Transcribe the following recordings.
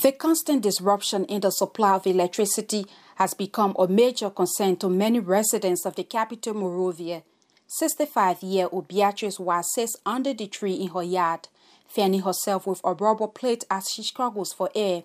The constant disruption in the supply of electricity has become a major concern to many residents of the capital Monrovia. 65-year-old Beatrice was sits under the tree in her yard, fanning herself with a rubber plate as she struggles for air.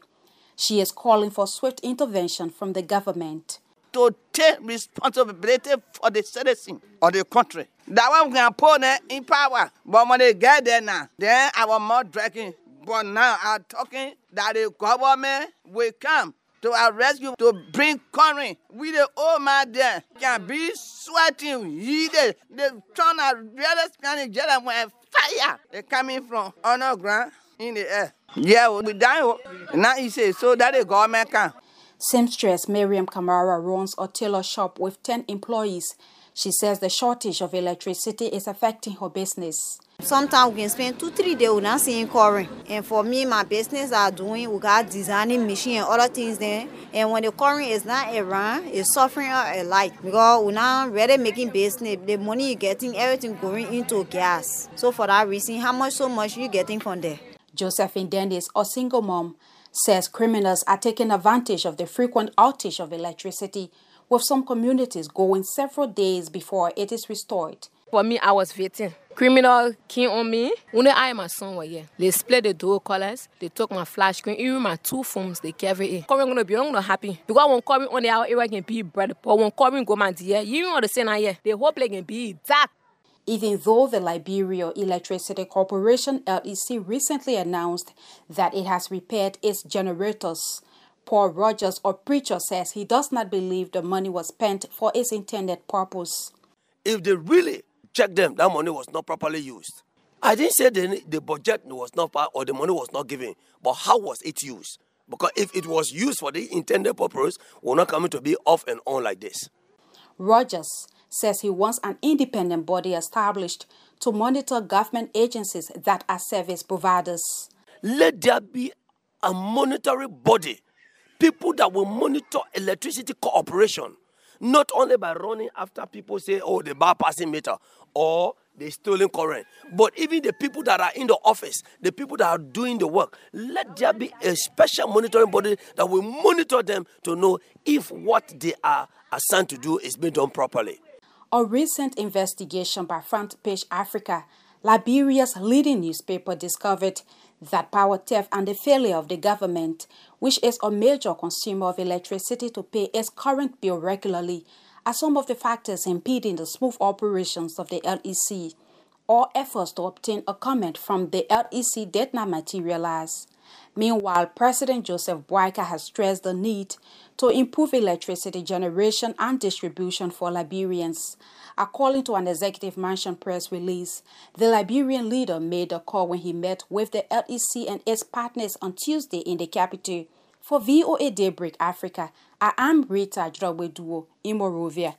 She is calling for swift intervention from the government. To take responsibility for the citizen of the country. That one we can put in power. But when they get there now, then our mouth dragging but now I'm talking that the government will come to our rescue to bring current. We the old man there can be sweating, heated. They turn a real Spanish jet when fire they coming from underground in the air. Yeah, we die. Oh. Now he says so that the government can. Seamstress Miriam Kamara runs a tailor shop with 10 employees. She says the shortage of electricity is affecting her business. Sometimes we can spend two, three days without seeing current. And for me, my business are doing, we got designing machine and other things there. And when the current is not around, it's suffering a lot. Because we're not really making business. The money you're getting, everything going into gas. So for that reason, how much so much you getting from there? Josephine Dennis, a single mom, says criminals are taking advantage of the frequent outage of electricity, with some communities going several days before it is restored. For me, I was waiting. Criminal came on me. When I and my son were here, they split the door colors. They took my flash screen, even my two phones. They carry it. Coming gonna be, I'm not happy because when coming on the hour, it can be bread. But when coming go man dear, you know the same here. They hope they can be that. Even though the Liberia Electricity Corporation LEC recently announced that it has repaired its generators, Paul Rogers, a preacher, says he does not believe the money was spent for its intended purpose. If they really check them, that money was not properly used. I didn't say the, the budget was not or the money was not given, but how was it used? Because if it was used for the intended purpose, we're not coming to be off and on like this. Rogers says he wants an independent body established to monitor government agencies that are service providers. Let there be a monetary body, people that will monitor electricity cooperation not only by running after people say, oh, the bypassing meter or the stolen current, but even the people that are in the office, the people that are doing the work, let there be a special monitoring body that will monitor them to know if what they are assigned to do is being done properly. A recent investigation by Front Page Africa, Liberia's leading newspaper, discovered that power theft and the failure of the government, which is a major consumer of electricity to pay its current bill regularly, are some of the factors impeding the smooth operations of the LEC. All efforts to obtain a comment from the LEC did not materialize. Meanwhile, President Joseph Boakai has stressed the need to improve electricity generation and distribution for Liberians. According to an executive mansion press release, the Liberian leader made the call when he met with the LEC and its partners on Tuesday in the capital. For VOA Daybreak Africa, I am Rita Drogbeduo in.